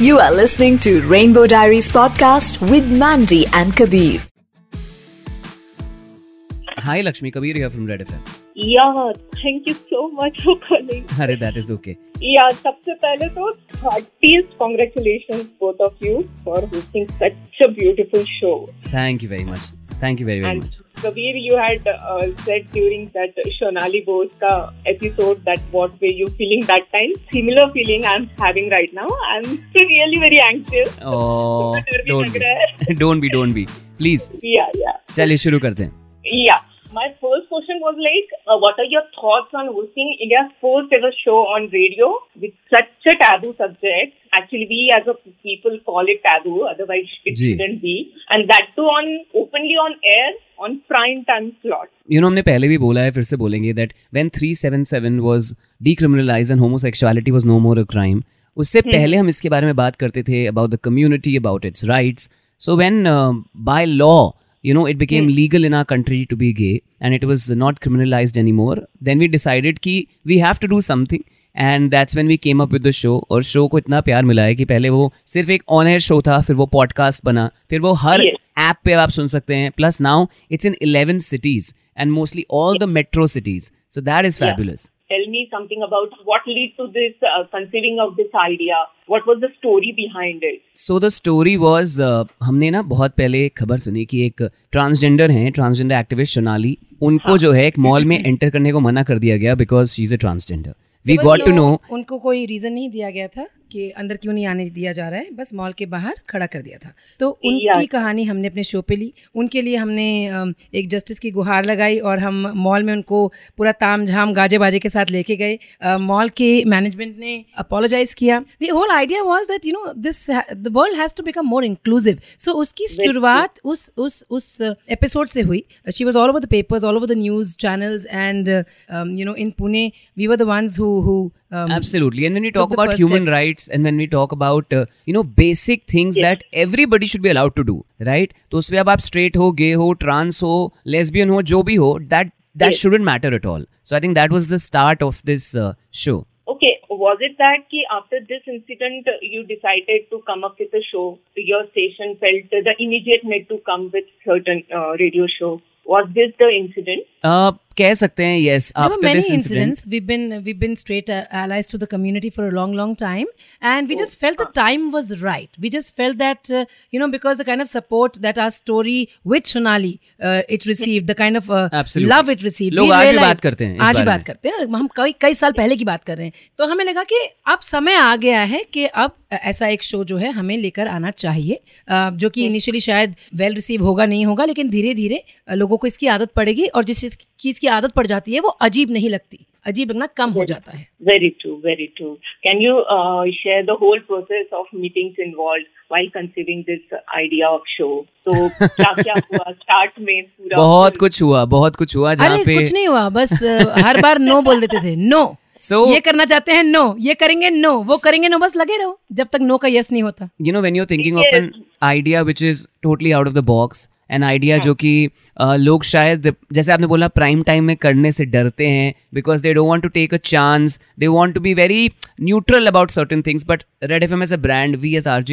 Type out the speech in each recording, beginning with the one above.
You are listening to Rainbow Diaries podcast with Mandy and Kabir. Hi, Lakshmi Kabir here from Red FM. Yeah, thank you so much for calling. Arey, that is okay. Yeah, सबसे पहले तो heartiest congratulations both of you for hosting such a beautiful show. Thank you very much. Thank you very very And much. Kabir, you had uh, said during that Shonali Bose ka episode that what were you feeling that time? Similar feeling I'm having right now. I'm really very anxious. Oh, थोड़ा डर भी don't लग रहा है. be, don't be, don't be. Please, Yeah, yeah. चलिए शुरू करते हैं. Yeah. My first question was like, uh, what are your thoughts on hosting India's first ever show on radio with such a taboo subject? Actually, we as a people call it taboo, otherwise it ji. shouldn't be. And that too on openly on air on prime time slot. You know हमने पहले भी बोला है फिर से बोलेंगे that when 377 was decriminalized and homosexuality was no more a crime उससे पहले हम इसके बारे में बात करते थे about the community about its rights so when uh, by law you know it became legal in our country to be gay and it was not criminalized anymore then we decided कि we have to do something and that's when we came up with the show और show को इतना प्यार मिला है कि पहले वो सिर्फ़ एक ऑन एयर शो था फिर वो पॉडकास्ट बना फिर वो हर Yes. ऐप पे आप सुन सकते हैं plus now it's in 11 cities and mostly all the metro cities so that is Yeah. Tell me something about what led to this uh, conceiving of this idea. What was the story behind it? so the story was हमने ना बहुत पहले एक खबर सुनी कि एक transgender हैं ट्रांसजेंडर एक्टिविस्ट सोनाली उनको जो है एक मॉल में एंटर करने को मना कर दिया गया because she is a transgender we got to know उनको कोई रीजन नहीं दिया गया था कि अंदर क्यों नहीं आने दिया जा रहा है? बस मॉल के बाहर खड़ा कर दिया था। तो उनकी कहानी हमने अपने शो पे ली। उनके लिए हमने एक जस्टिस की गुहार लगाई और हम मॉल में उनको पूरा ताम झाम गाजे बाजे के साथ लेके गए। मॉल के मैनेजमेंट ने अपोलोजाइज किया। The whole idea was that you know this the world has to become more inclusive so उसकी शुरुआत उस उस उस एपिसोड से हुई। She was all over the papers all over the news channels and you know in Pune we were the ones who who Absolutely. And when we talk about human step. rights and when we talk about, uh, you know, basic things Yes. that everybody should be allowed to do, right? तो उसमें अब आप straight हो, gay हो, trans हो, lesbian हो, जो भी हो, that that Yes. shouldn't matter at all. So I think that was the start of this uh, show. Okay, was it that ki after this incident uh, you decided to come up with a show? Your station felt the immediate need to come with certain uh, radio show. Was this the incident? Uh, कह सकते हैं yes after this incident we been we been straight allies to the community for a long long time and we just felt the time was right we just felt that you know because the kind of support that our story with Sonali it received the kind of love it received लोग आज भी बात करते हैं आज भी बात करते हैं। हम कई कई साल पहले की बात कर रहे हैं। तो हमें लगा कि अब समय आ गया है कि अब ऐसा एक शो जो है हमें लेकर आना चाहिए। जो कि इनिशियली शायद वेल रिसीव होगा नहीं होगा लेकिन धीरे धीरे लोगों को इसकी आदत पड़ेगी और जिस चीज़ जिसकी आदत पड़ जाती है वो अजीब नहीं लगती। अजीब लगना कम हो जाता है। Very true very true can you share the whole process of meetings involve while considering this idea of show तो क्या-क्या हुआ? स्टार्ट में पूरा बहुत कुछ हुआ बहुत कुछ हुआ जहाँ पे कुछ नहीं हुआ बस uh, हर बार नो बोल देते थे। नो So, ये करना चाहते हैं नो ये करेंगे नो वो करेंगे नो बस लगे रहो जब तक नो का यस नहीं होता। You know when you thinking of an idea which is totally out of the box an idea जो कि लोग शायद जैसे आपने बोला प्राइम टाइम में करने से डरते हैं because they don't want to take a chance they want to be very neutral about certain things but red F M as a brand we as are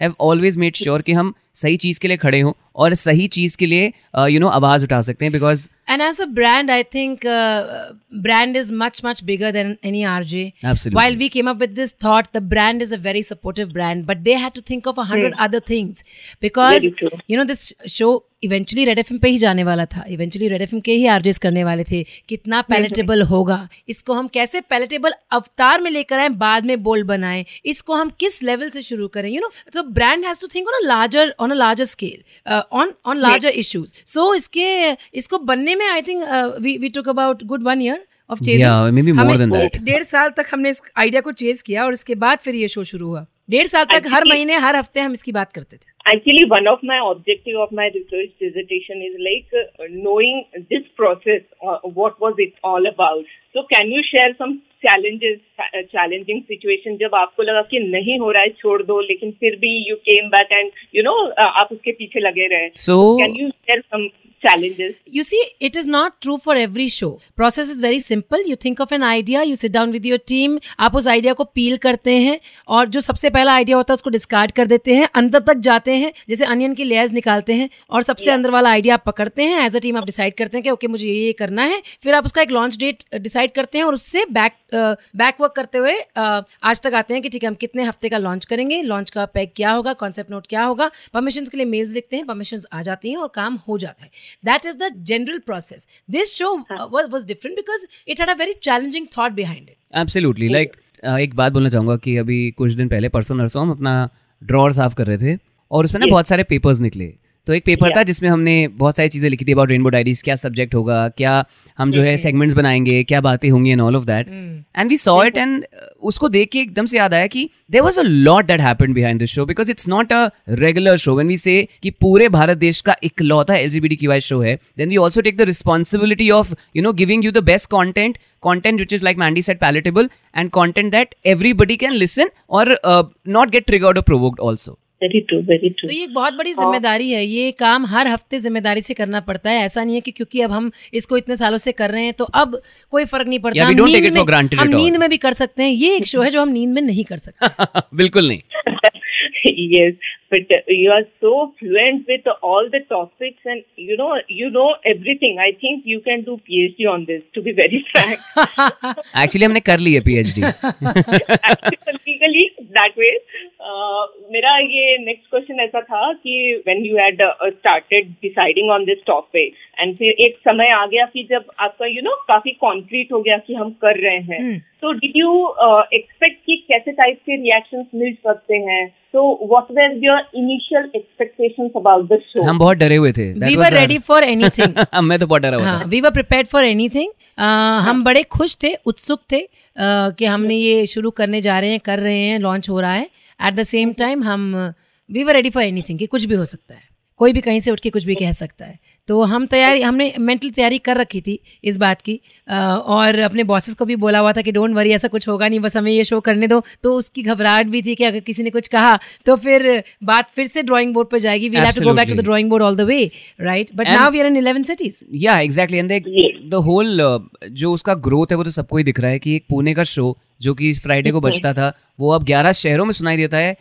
have always made sure कि हम सही चीज़ के लिए खड़े हों और सही चीज़ के लिए यू नो आवाज़ उठा सकते हैं because and as a brand I think brand is much much bigger than any R J while we came up with this thought the brand is a very supportive brand but they had to think of a hundred other things because you know this show eventually red F पे ही जाने वाला था। Eventually red F के ही RJs करने वाले थे। कितना पैलेटेबल होगा। इसको हम कैसे पैलेटेबल अवतार में लेकर आए बाद में बोल्ड बनाए इसको हम किस लेवल से शुरू करें? यू नो तो brand has to think on a larger on a larger scale on on larger issues so इसके इसको बनने में I think we we took about good one year of that. डेढ़ साल तक हमने इस आइडिया को चेज किया और इसके बाद फिर ये शो शुरू हुआ। डेढ़ साल तक हर महीने हर हफ़्ते हम इसकी बात करते थे। Actually, one of my objective of my research dissertation is like uh, knowing this process. Uh, what was it all about? So, can you share some challenges, uh, challenging situation जब आपको लगा कि नहीं हो रहा है छोड़ दो लेकिन फिर भी you came back and you know uh, आप उसके पीछे लगे रहे. So- can you share some challenges? You see, it is not true for every show. Process is very simple. You think of an idea, you sit down with your team, आप उस idea को पील करते हैं और जो सबसे पहला idea होता है उसको डिस्कार्ड कर देते हैं अंदर तक जाते हैं जैसे अनियन की लेयर्स निकालते हैं और सबसे Yeah. अंदर वाला आइडिया आप पकड़ते हैं एज अ टीम आप डिसाइड करते हैं कि ओके मुझे ये ये करना है फिर आप उसका एक लॉन्च डेट डिसाइड करते हैं और उससे बैक बैक वर्क करते हुए आज तक आते हैं कि ठीक है हम कितने हफ़्ते का लॉन्च करेंगे लॉन्च का पैक क्या होगा कॉन्सेप्ट नोट क्या होगा परमिशन के लिए मेल्स लिखते हैं परमिशन आ जाती हैं और काम हो जाता है that is the general process this show was different because it had a very challenging thought behind it absolutely like एक बात बोलना चाहूँगा कि अभी कुछ दिन पहले परसों नरसों हम अपना ड्रॉर साफ़ कर रहे थे और उसमें ना बहुत सारे पेपर्स निकले। तो एक पेपर. था जिसमें हमने बहुत सारी चीज़ें लिखी थी अबाउट रेनबो डायरीज क्या सब्जेक्ट होगा क्या हम जो है. सेगमेंट्स बनाएँगे क्या बातें होंगी and all of that and we saw it and उसको देख के एकदम से याद आया कि there was a lot that happen behind this show because it's not a regular show when we say कि पूरे भारत देश का इकलौता L G B D show है then we also take the responsibility of you know giving you the best content content which is like Mandy set palatable and content that everybody can listen और not get get triggered provoked provoked also true very true तो ये एक बहुत बड़ी ज़िम्मेदारी है ये काम हर हफ़्ते ज़िम्मेदारी से करना पड़ता है ऐसा नहीं है कि क्योंकि अब हम इसको इतने सालों से कर रहे हैं तो अब कोई फ़र्क नहीं पड़ता Yeah, हम नींद it में- हम नींद में भी कर सकते हैं ये एक शो है जो हम नींद में नहीं कर सकते। बिल्कुल नहीं। Yes, but uh, you are so fluent with all the topics, and you know you know everything. I think you can do PhD on this. To be very frank, actually हमने कर ली है actually legally that way. Uh, मेरा ये next question ऐसा था कि when you had uh, started deciding on this topic and फिर एक समय आ गया कि जब आपका you know काफ़ी concrete हो गया कि हम कर रहे हैं हम्म। तो डिड यू एक्सपेक्ट कि कैसे टाइप के रिएक्शंस मिल सकते हैं तो what were your initial expectations about the show हम बहुत डरे हुए थे। That we was were our- ready for anything मैं तो बहुत डरा हुआ था। We were prepared for anything हम बड़े खुश थे उत्सुक थे uh, कि हमने ये शुरू करने जा रहे हैं कर रहे हैं लॉन्च हो रहा है। एट द सेम टाइम हम we were ready for anything कि कुछ भी हो सकता है। कोई भी कहीं से उठ के कुछ भी कह सकता है। तो हम तैयारी हमने मेंटल तैयारी कर रखी थी इस बात की। और अपने बॉसेस को भी बोला हुआ था कि डोंट वरी ऐसा कुछ होगा नहीं बस हमें ये शो करने दो। तो उसकी घबराहट भी थी कि अगर किसी ने कुछ कहा तो फिर बात फिर से ड्राइंग बोर्ड पर जाएगी। We have to go back to the drawing board all the way right but And- now we are in 11 cities या एग्जैक्टली एंड द होल जो उसका ग्रोथ है वो तो सबको ही दिख रहा है कि एक पुणे का शो जो कि फ्राइडे को बचता था वो अब 11 शहरों में सुनाई देता है।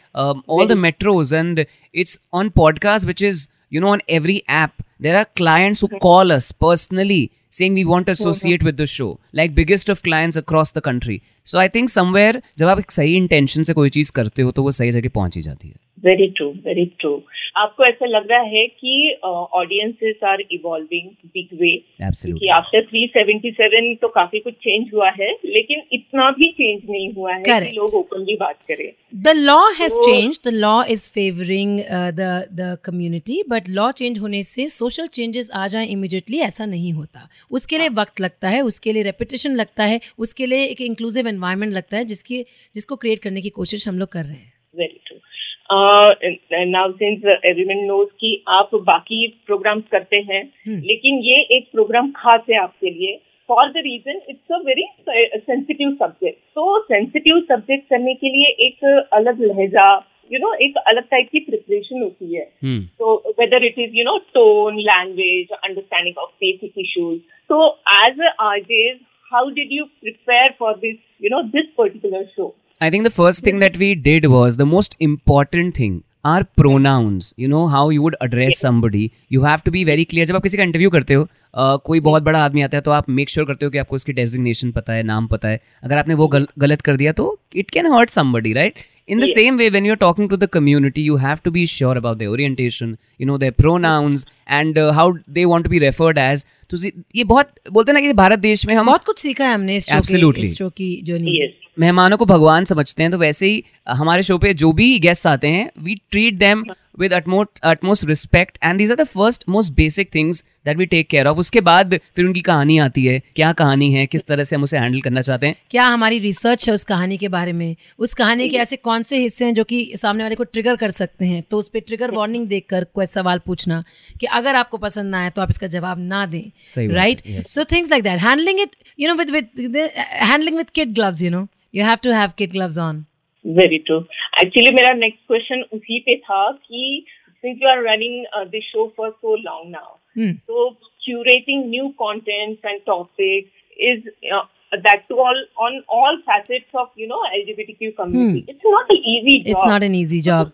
All the metros and it's on podcast which is you know on every app there are clients who call us personally saying we want to associate with the show like biggest of clients across the country so i think somewhere जब आप एक सही intention से कोई चीज़ करते हो तो वो सही जगह पहुँच ही जाती है वेरी ट्रू वेरी ट्रू आपको ऐसा लग रहा है कि audiences are evolving big way क्योंकि आफ्टर 377 तो काफ़ी कुछ चेंज हुआ है लेकिन इतना भी चेंज नहीं हुआ है Correct. कि लोग ओपनली बात करें। The law has So- changed. Law law is favoring uh, the the community but होने से सोशल चेंजेस आ जाए immediately ऐसा नहीं होता। उसके लिए वक्त लगता है उसके लिए रेपिटेशन लगता है उसके लिए एक इंक्लूसिव एनवायरमेंट लगता है जिसकी जिसको क्रिएट करने की कोशिश हम लोग कर रहे हैं। Very true now since everyone knows कि आप बाकी प्रोग्राम्स करते हैं हम्म। लेकिन ये एक प्रोग्राम खास है आपके लिए। For the reason it's a very sensitive subject तो सेंसिटिव सब्जेक्ट करने के लिए एक अलग लहजा यू नो एक अलग टाइप की प्रिपरेशन होती है। तो whether it is you know tone language understanding of of basic तो as as a RJs, how did you prepare for this, you know, this particular show? I think the first thing that we did was the most important thing are pronouns you know how you would address somebody you have to be very clear जब आप किसी का interview करते हो uh, कोई बहुत बड़ा आदमी आता है तो आप मेक श्योर sure करते हो कि आपको उसकी डेजिग्नेशन पता है नाम पता है। अगर आपने वो गल, गलत कर दिया तो it can hurt somebody right in the same way when you are talking to the community you have to be sure about the orientation you know the pronouns and how they want to be referred as ये बहुत बोलते ना कि भारत देश में हम बहुत कुछ सीखा है हमने इस की जो मेहमानों को भगवान समझते हैं तो वैसे ही हमारे शो पे जो भी गेस्ट आते हैं we treat them with utmost utmost respect and these are the first most basic things that we take care of उसके बाद फिर उनकी कहानी आती है क्या कहानी है किस तरह से हम उसे हैंडल करना चाहते हैं। क्या हमारी रिसर्च है उस कहानी के बारे में? उस कहानी के ऐसे कौन से हिस्से हैं जो कि सामने वाले को ट्रिगर कर सकते हैं? तो उस पर ट्रिगर वार्निंग देकर कोई सवाल पूछना कि अगर आपको पसंद ना आए तो आप इसका जवाब ना दें right so things like that handling it you know with with handling with kid gloves you know You have to have kid gloves on very true actually मेरा नेक्स्ट क्वेश्चन उसी पे था कि since you are running uh, this show for so long now, Hmm. so curating new contents and topics is uh, that to all on all facets of you know LGBTQ community. It's not an easy job. Hmm. It's not an easy job.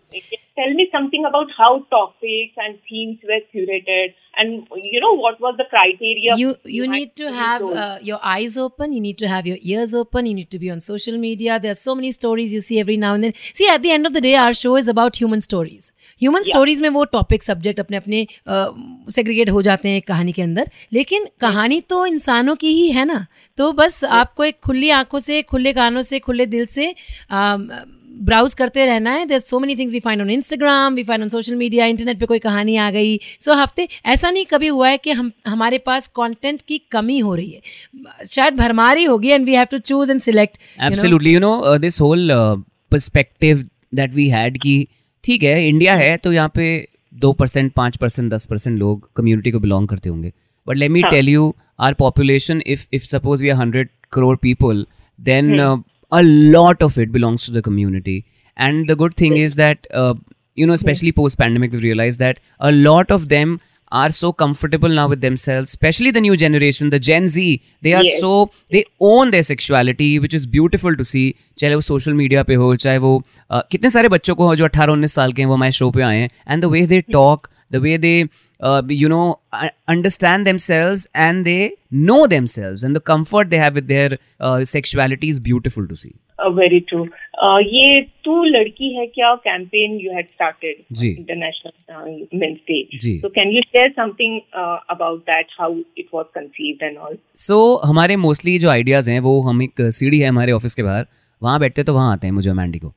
Tell me something about how topics and themes were curated, and you know what was the criteria. you you need to have uh, your eyes open you need to have your ears open you need to be on social media there are so many stories you see every now and then see at the end of the day our show is about human stories human Yeah. stories में वो topic subject अपने अपने segregate हो जाते हैं कहानी के अंदर लेकिन कहानी तो इंसानों की ही है ना तो बस आपको एक खुली आँखों से खुले कानों से खुले दिल से ब्राउज करते रहना है। There so many things we find on Instagram we find on social media internet पे कोई कहानी आ गई। सो so, हफ़्ते ऐसा नहीं कभी हुआ है कि हम हमारे पास कंटेंट की कमी हो रही है। शायद भरमारी होगी and we have to choose and select absolutely you know this whole perspective that we had कि ठीक है इंडिया है तो यहाँ पे दो परसेंट पाँच परसेंट दस परसेंट लोग कम्युनिटी को बिलोंग करते होंगे। But let me. Tell you are population if if suppose we are hundred crore people then a lot of it belongs to the community and the good thing is that uh, you know especially post pandemic we've realized that a lot of them are so comfortable now with themselves especially the new generation the gen z they are Yes. so they own their sexuality which is beautiful to see चाहे वो social media पे हो चाहे वो uh, कितने सारे बच्चों को जो अट्ठारह उन्नीस साल के हैं वो हमारे शो पे आए हैं and the way they talk The way they you know uh, understand themselves and they know themselves and the comfort they have with their uh, sexuality is beautiful to see. Very true ये तू लड़की है क्या? Campaign you had started international men's day so can you share something about that how it was conceived and all so हमारे mostly जो ideas हैं वो हम एक सीढ़ी है हमारे ऑफ़िस के बाहर। वहाँ बैठते तो वहाँ आते हैं मुझे मैंडी को।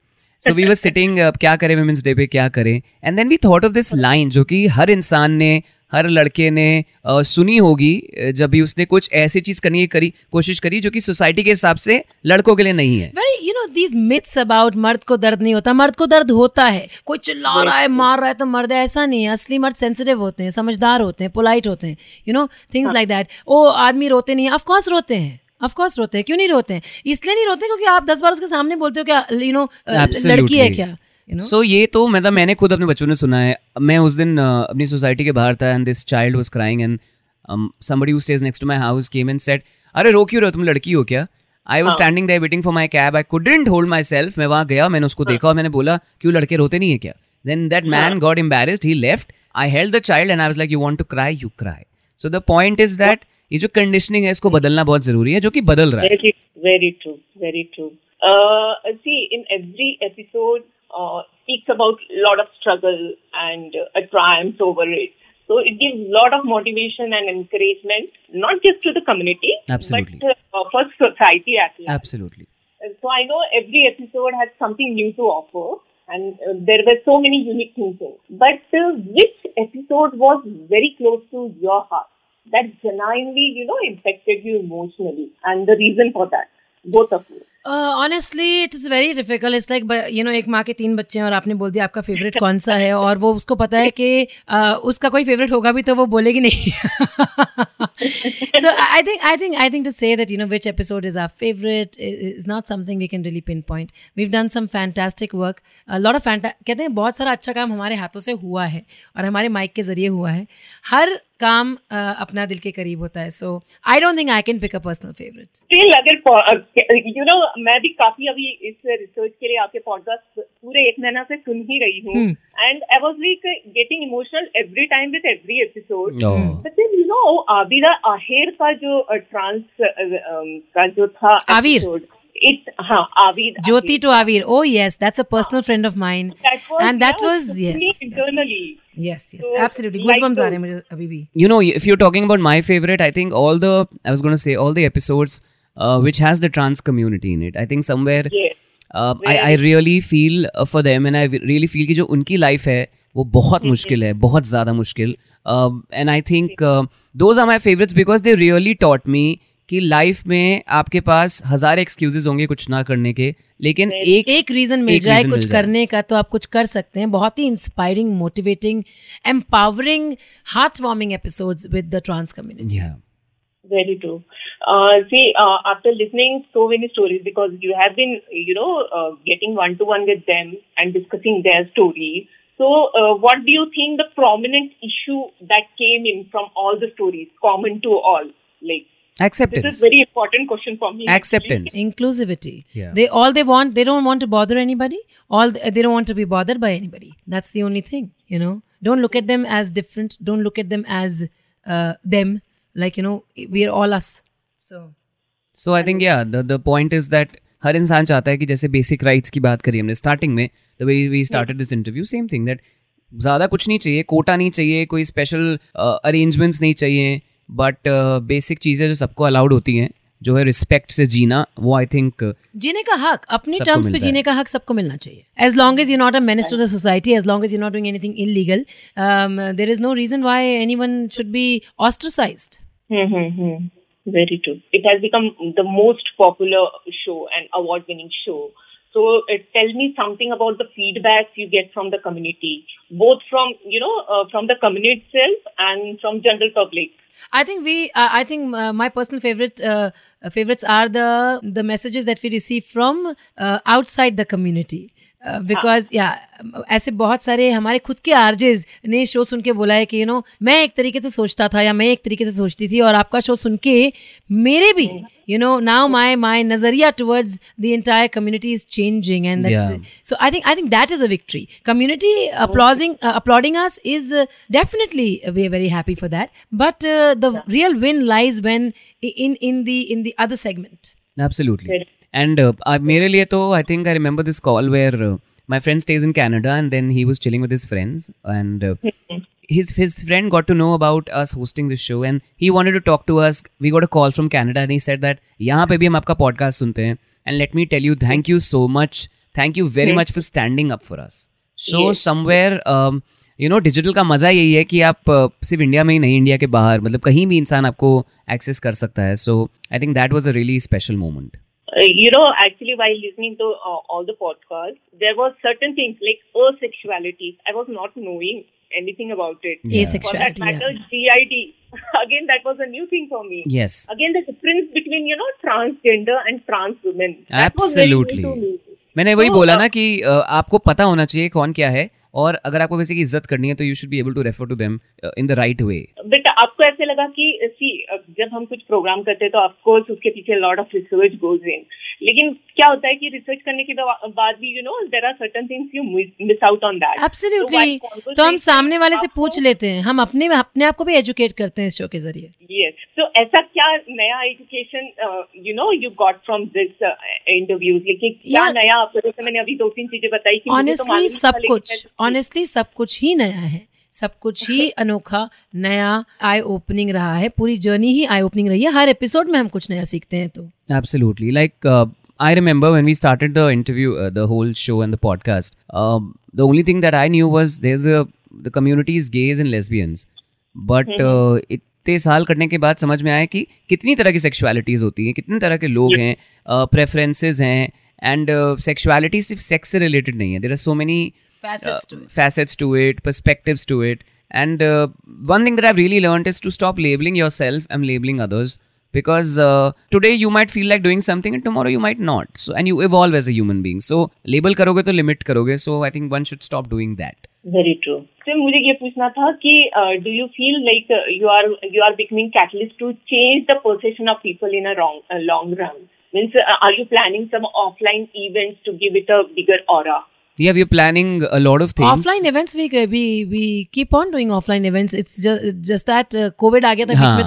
सो वी वर सिटिंग क्या करें वुमेंस डे पे क्या करें? And then we thought of this line जो कि हर इंसान ने हर लड़के ने uh, सुनी होगी जब भी उसने कुछ ऐसी चीज़ करने की करी कोशिश करी जो कि सोसाइटी के हिसाब से लड़कों के लिए नहीं है। Very you know these myths about मर्द को दर्द नहीं होता। मर्द को दर्द होता है। कोई चिल्ला रहा है मार रहा है तो मर्द ऐसा नहीं है। असली मर्द सेंसिटिव होते हैं समझदार होते हैं पोलाइट होते हैं। You know things like that oh आदमी रोते नहीं है। ऑफकोर्स रोते हैं। ऑफकोर्स रोते हैं क्यों नहीं रोते हैं? इसलिए नहीं रोते क्योंकि आप दस बार उसके सामने बोलते हो क्या यू नो लड़की है. क्या यू नो सो ये तो मतलब मैंने खुद अपने बच्चों ने सुना है। मैं उस दिन uh, अपनी सोसाइटी के बाहर था and this child was crying and somebody who stays next to my house came and said अरे रो क्यों रहे हो? तुम लड़की हो क्या? आई वॉज़ हाँ। Standing there waiting for my cab I couldn't hold myself मैं वहाँ गया मैंने उसको देखा और मैंने बोला क्यों लड़के रोते नहीं है क्या? Then that man got embarrassed he left I held the child and I was like you want to cry you cry so the point is that ये जो कंडीशनिंग है इसको बदलना बहुत जरूरी है जो कि बदल रहा है Very, very true, very true. Uh, see, in every episode, uh, speaks about a lot of struggle and uh, a triumph over it. So it gives a lot of motivation and encouragement, not just to the community, Absolutely. but uh, for society at large. Absolutely. And So I know every episode has something new to offer, and uh, there were so many unique things. in it. But uh, which episode was very close to your heart? That genuinely, you know, impacted you emotionally, and the reason for that, both of you. Honestly it is very difficult it's like you know एक माँ के तीन बच्चे हैं और आपने बोल दिया आपका फेवरेट कौन सा है और वो उसको पता है कि uh, उसका कोई फेवरेट होगा भी तो वो बोलेगी नहीं I think I think I think to say that you know which episode is our favorite i- is not something we can really pinpoint. We've done some fantastic work. A lot of fanta- कहते हैं बहुत सारा अच्छा काम हमारे हाथों से हुआ है और हमारे माइक के ज़रिए हुआ है हर काम uh, अपना दिल के करीब होता है so I don't think I can pick a personal favourite still अगर यू नो मैं भी काफ़ी अभी इस रिसर्च के लिए आपके पॉडकास्ट पूरे एक महीना से सुन ही रही हूँ. And I was like getting emotional every time with every episode. But then you know Abida Aher का जो ट्रांस का जो था आविर। इट हाँ आविर Jyoti to Avir. Oh yes, that's a personal friend of mine. that was, and that know, was- yes, me that internally Yes, yes, So, absolutely. like Goosebumps हैं मुझे अभी भी. you know if you're talking about my favorite i think all the i was going to say all the episodes uh, which has the trans community in it i think somewhere yes uh, I, I really feel uh, for them and I really feel कि जो उनकी life है वो बहुत मुश्किल है बहुत ज़्यादा मुश्किल and I think those are my favourites because they really taught me कि लाइफ में आपके पास हज़ार एक्सक्यूजेज होंगे कुछ ना करने के लेकिन एक एक रीजन मिल जाए कुछ मिल करने का तो आप कुछ कर सकते हैं बहुत ही inspiring motivating empowering heart warming episodes with the trans community Very true. Uh, see, uh, after listening so many stories, because you have been, you know, uh, getting one to one with them and discussing their stories. So, uh, what do you think the prominent issue that came in from all the stories, common to all? Like, this acceptance is very important question for me. acceptance inclusivity Yeah. they all they want they don't want to bother anybody all they don't want to be bothered by anybody that's the only thing you know don't look at them as different don't look at them as uh, them like you know we are all us so so I think yeah the the point is that हर इंसान चाहता है कि जैसे basic rights की बात करी हमने स्टार्टिंग में the way we started this interview same thing that ज़्यादा कुछ नहीं चाहिए कोटा नहीं चाहिए कोई स्पेशल अरेंजमेंट्स नहीं चाहिए बट बेसिक चीज़ें जो सबको अलाउड होती हैं जो है रिस्पेक्ट से जीना वो आई थिंक uh, जीने का हक अपनी टर्म्स पे जीने का हक सबको मिलना चाहिए। As long as you not a menace to the society as long as you not doing anything illegal is no reason why any should be ostracise very true it has become the most popular show and award winning show so tell me something about the feedback you get from the community both from you know from the community self and from general public I think we. Uh, I think uh, my personal favorite uh, favorites are the the messages that we receive from uh, outside the community. Because या ऐसे बहुत सारे हमारे खुद के RJs ने show सुन के बोला है कि यू नो मैं एक तरीके से सोचता था या मैं एक तरीके से सोचती थी और आपका शो सुन के मेरे भी you know now my my नज़रिया towards the entire community is changing and so I think I think that is a victory community applauding applauding us is definitely we very happy for that but the real win lies when in in the in the other segment absolutely in And uh, I- मेरे लिए तो I think I remember this call where my friend stays in Canada and then he was chilling with his friends and his his friend got to know about us hosting this show and he wanted to talk to us we got a call from canada and he said that यहाँ पे भी हम आपका podcast सुनते हैं and let me tell you thank you so much thank you very much for standing up for us so Yes. somewhere um, you know digital का मज़ा यही है कि आप uh, सिर्फ़ इंडिया में ही नहीं इंडिया के बाहर मतलब कहीं भी इंसान आपको एक्सेस कर सकता है so I think that was a really special moment Uh, you know, actually, while listening to uh, all the podcasts, there was certain things like asexuality. I was not knowing anything about it. Yeah. Asexuality. For that matter, yeah. GID. Again, that was a new thing for me. yes Again, the difference between you know transgender and trans women. That Absolutely. मैंने वही तो, बोला ना कि अ, आपको पता होना चाहिए कौन क्या है और अगर आपको किसी की इज़्ज़त करनी है तो you should be able to refer to them in the right way बेटा आपको ऐसे लगा कि सी जब हम कुछ प्रोग्राम करते हैं तो ऑफकोर्स उसके पीछे lot of research goes in लेकिन क्या होता है कि रिसर्च करने के बाद भी you know there are certain things you miss out on that Absolutely. तो हम सामने वाले से पूछ लेते हैं। हम अपने अपने आप को भी एजुकेट करते हैं इस शो के ज़रिए। यस तो ऐसा क्या नया education you know you got from this interviews लेकिन क्या नया? आपको जैसे मैंने अभी दो तीन चीज़ें बताई कि मुझे तो ऑनेस्टली सब कुछ ऑनेस्टली सब कुछ ही नया है। सब कुछ ही अनोखा नया आई ओपनिंग रहा है। पूरी जर्नी ही आई ओपनिंग रही है। हर एपिसोड में हम कुछ नया सीखते हैं तो। Absolutely like I remember when we started the interview the whole show and the podcast the only thing that I knew was there is the community is gays and lesbians but इतने साल करने के बाद समझ में आया कि कितनी तरह की सेक्शुअलिटीज होती हैं कितने तरह के लोग हैं uh, प्रेफरेंसेज हैं एंड सेक्शुअलिटी uh, सिर्फ़ सेक्स से रिलेटेड नहीं है। There are so many Facets to it. facets to it, perspectives to it. And uh, one thing that I've really learned is to stop labeling yourself and labeling others because uh, today you might feel like doing something and tomorrow you might not. So and you evolve as a human being. So label करोगे तो limit करोगे. So I think one should stop doing that. Very true तो मुझे ये पूछना था कि do you feel like you are you are becoming catalyst to change the perception of people in a long run means are you planning some offline events to give it a bigger aura yeah we're planning a lot of things. Offline events we we, we keep on doing offline events. It's just just that uh, covid came, so we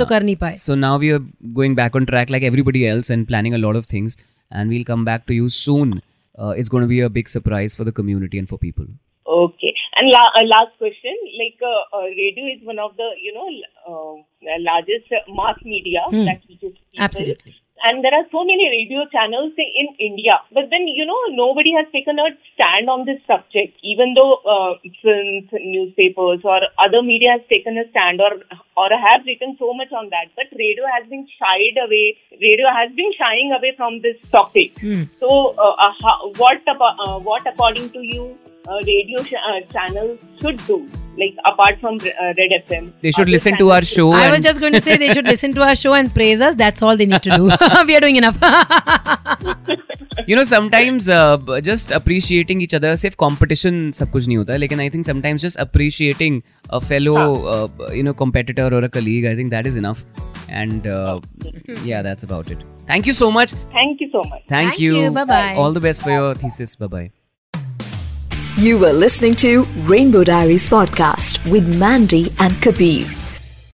so now we are going back on track like everybody else and planning a lot of things. And we'll come back to you soon. Uh, it's going to be a big surprise for the community and for people. Okay. And la- uh, last question. Like uh, uh, radio is one of the you know uh, largest mass media hmm. that reaches people. absolutely. And there are so many radio channels in India, but then you know nobody has taken a stand on this subject. Even though uh, films, newspapers, or other media has taken a stand or or have written so much on that, but radio has been shied away. Radio has been shying away from this topic. Hmm. So, uh, uh, what uh, what according to you, radio ch- uh, channels should do? Like apart from uh, Red FM, They should other listen to our channels show. I was and- just going to say they should listen to our show and praise us. That's all they need to do. we are doing enough. you know sometimes uh, just appreciating each other सिर्फ competition सब कुछ नहीं होता है लेकिन I think sometimes just appreciating a fellow uh, you know competitor or a colleague I think that is enough and uh, yeah that's about it thank you so much Thank you so much. thank, Thank you. Bye-bye. all the best for your thesis bye bye You were listening to Rainbow Diaries podcast with Mandy and Kabir.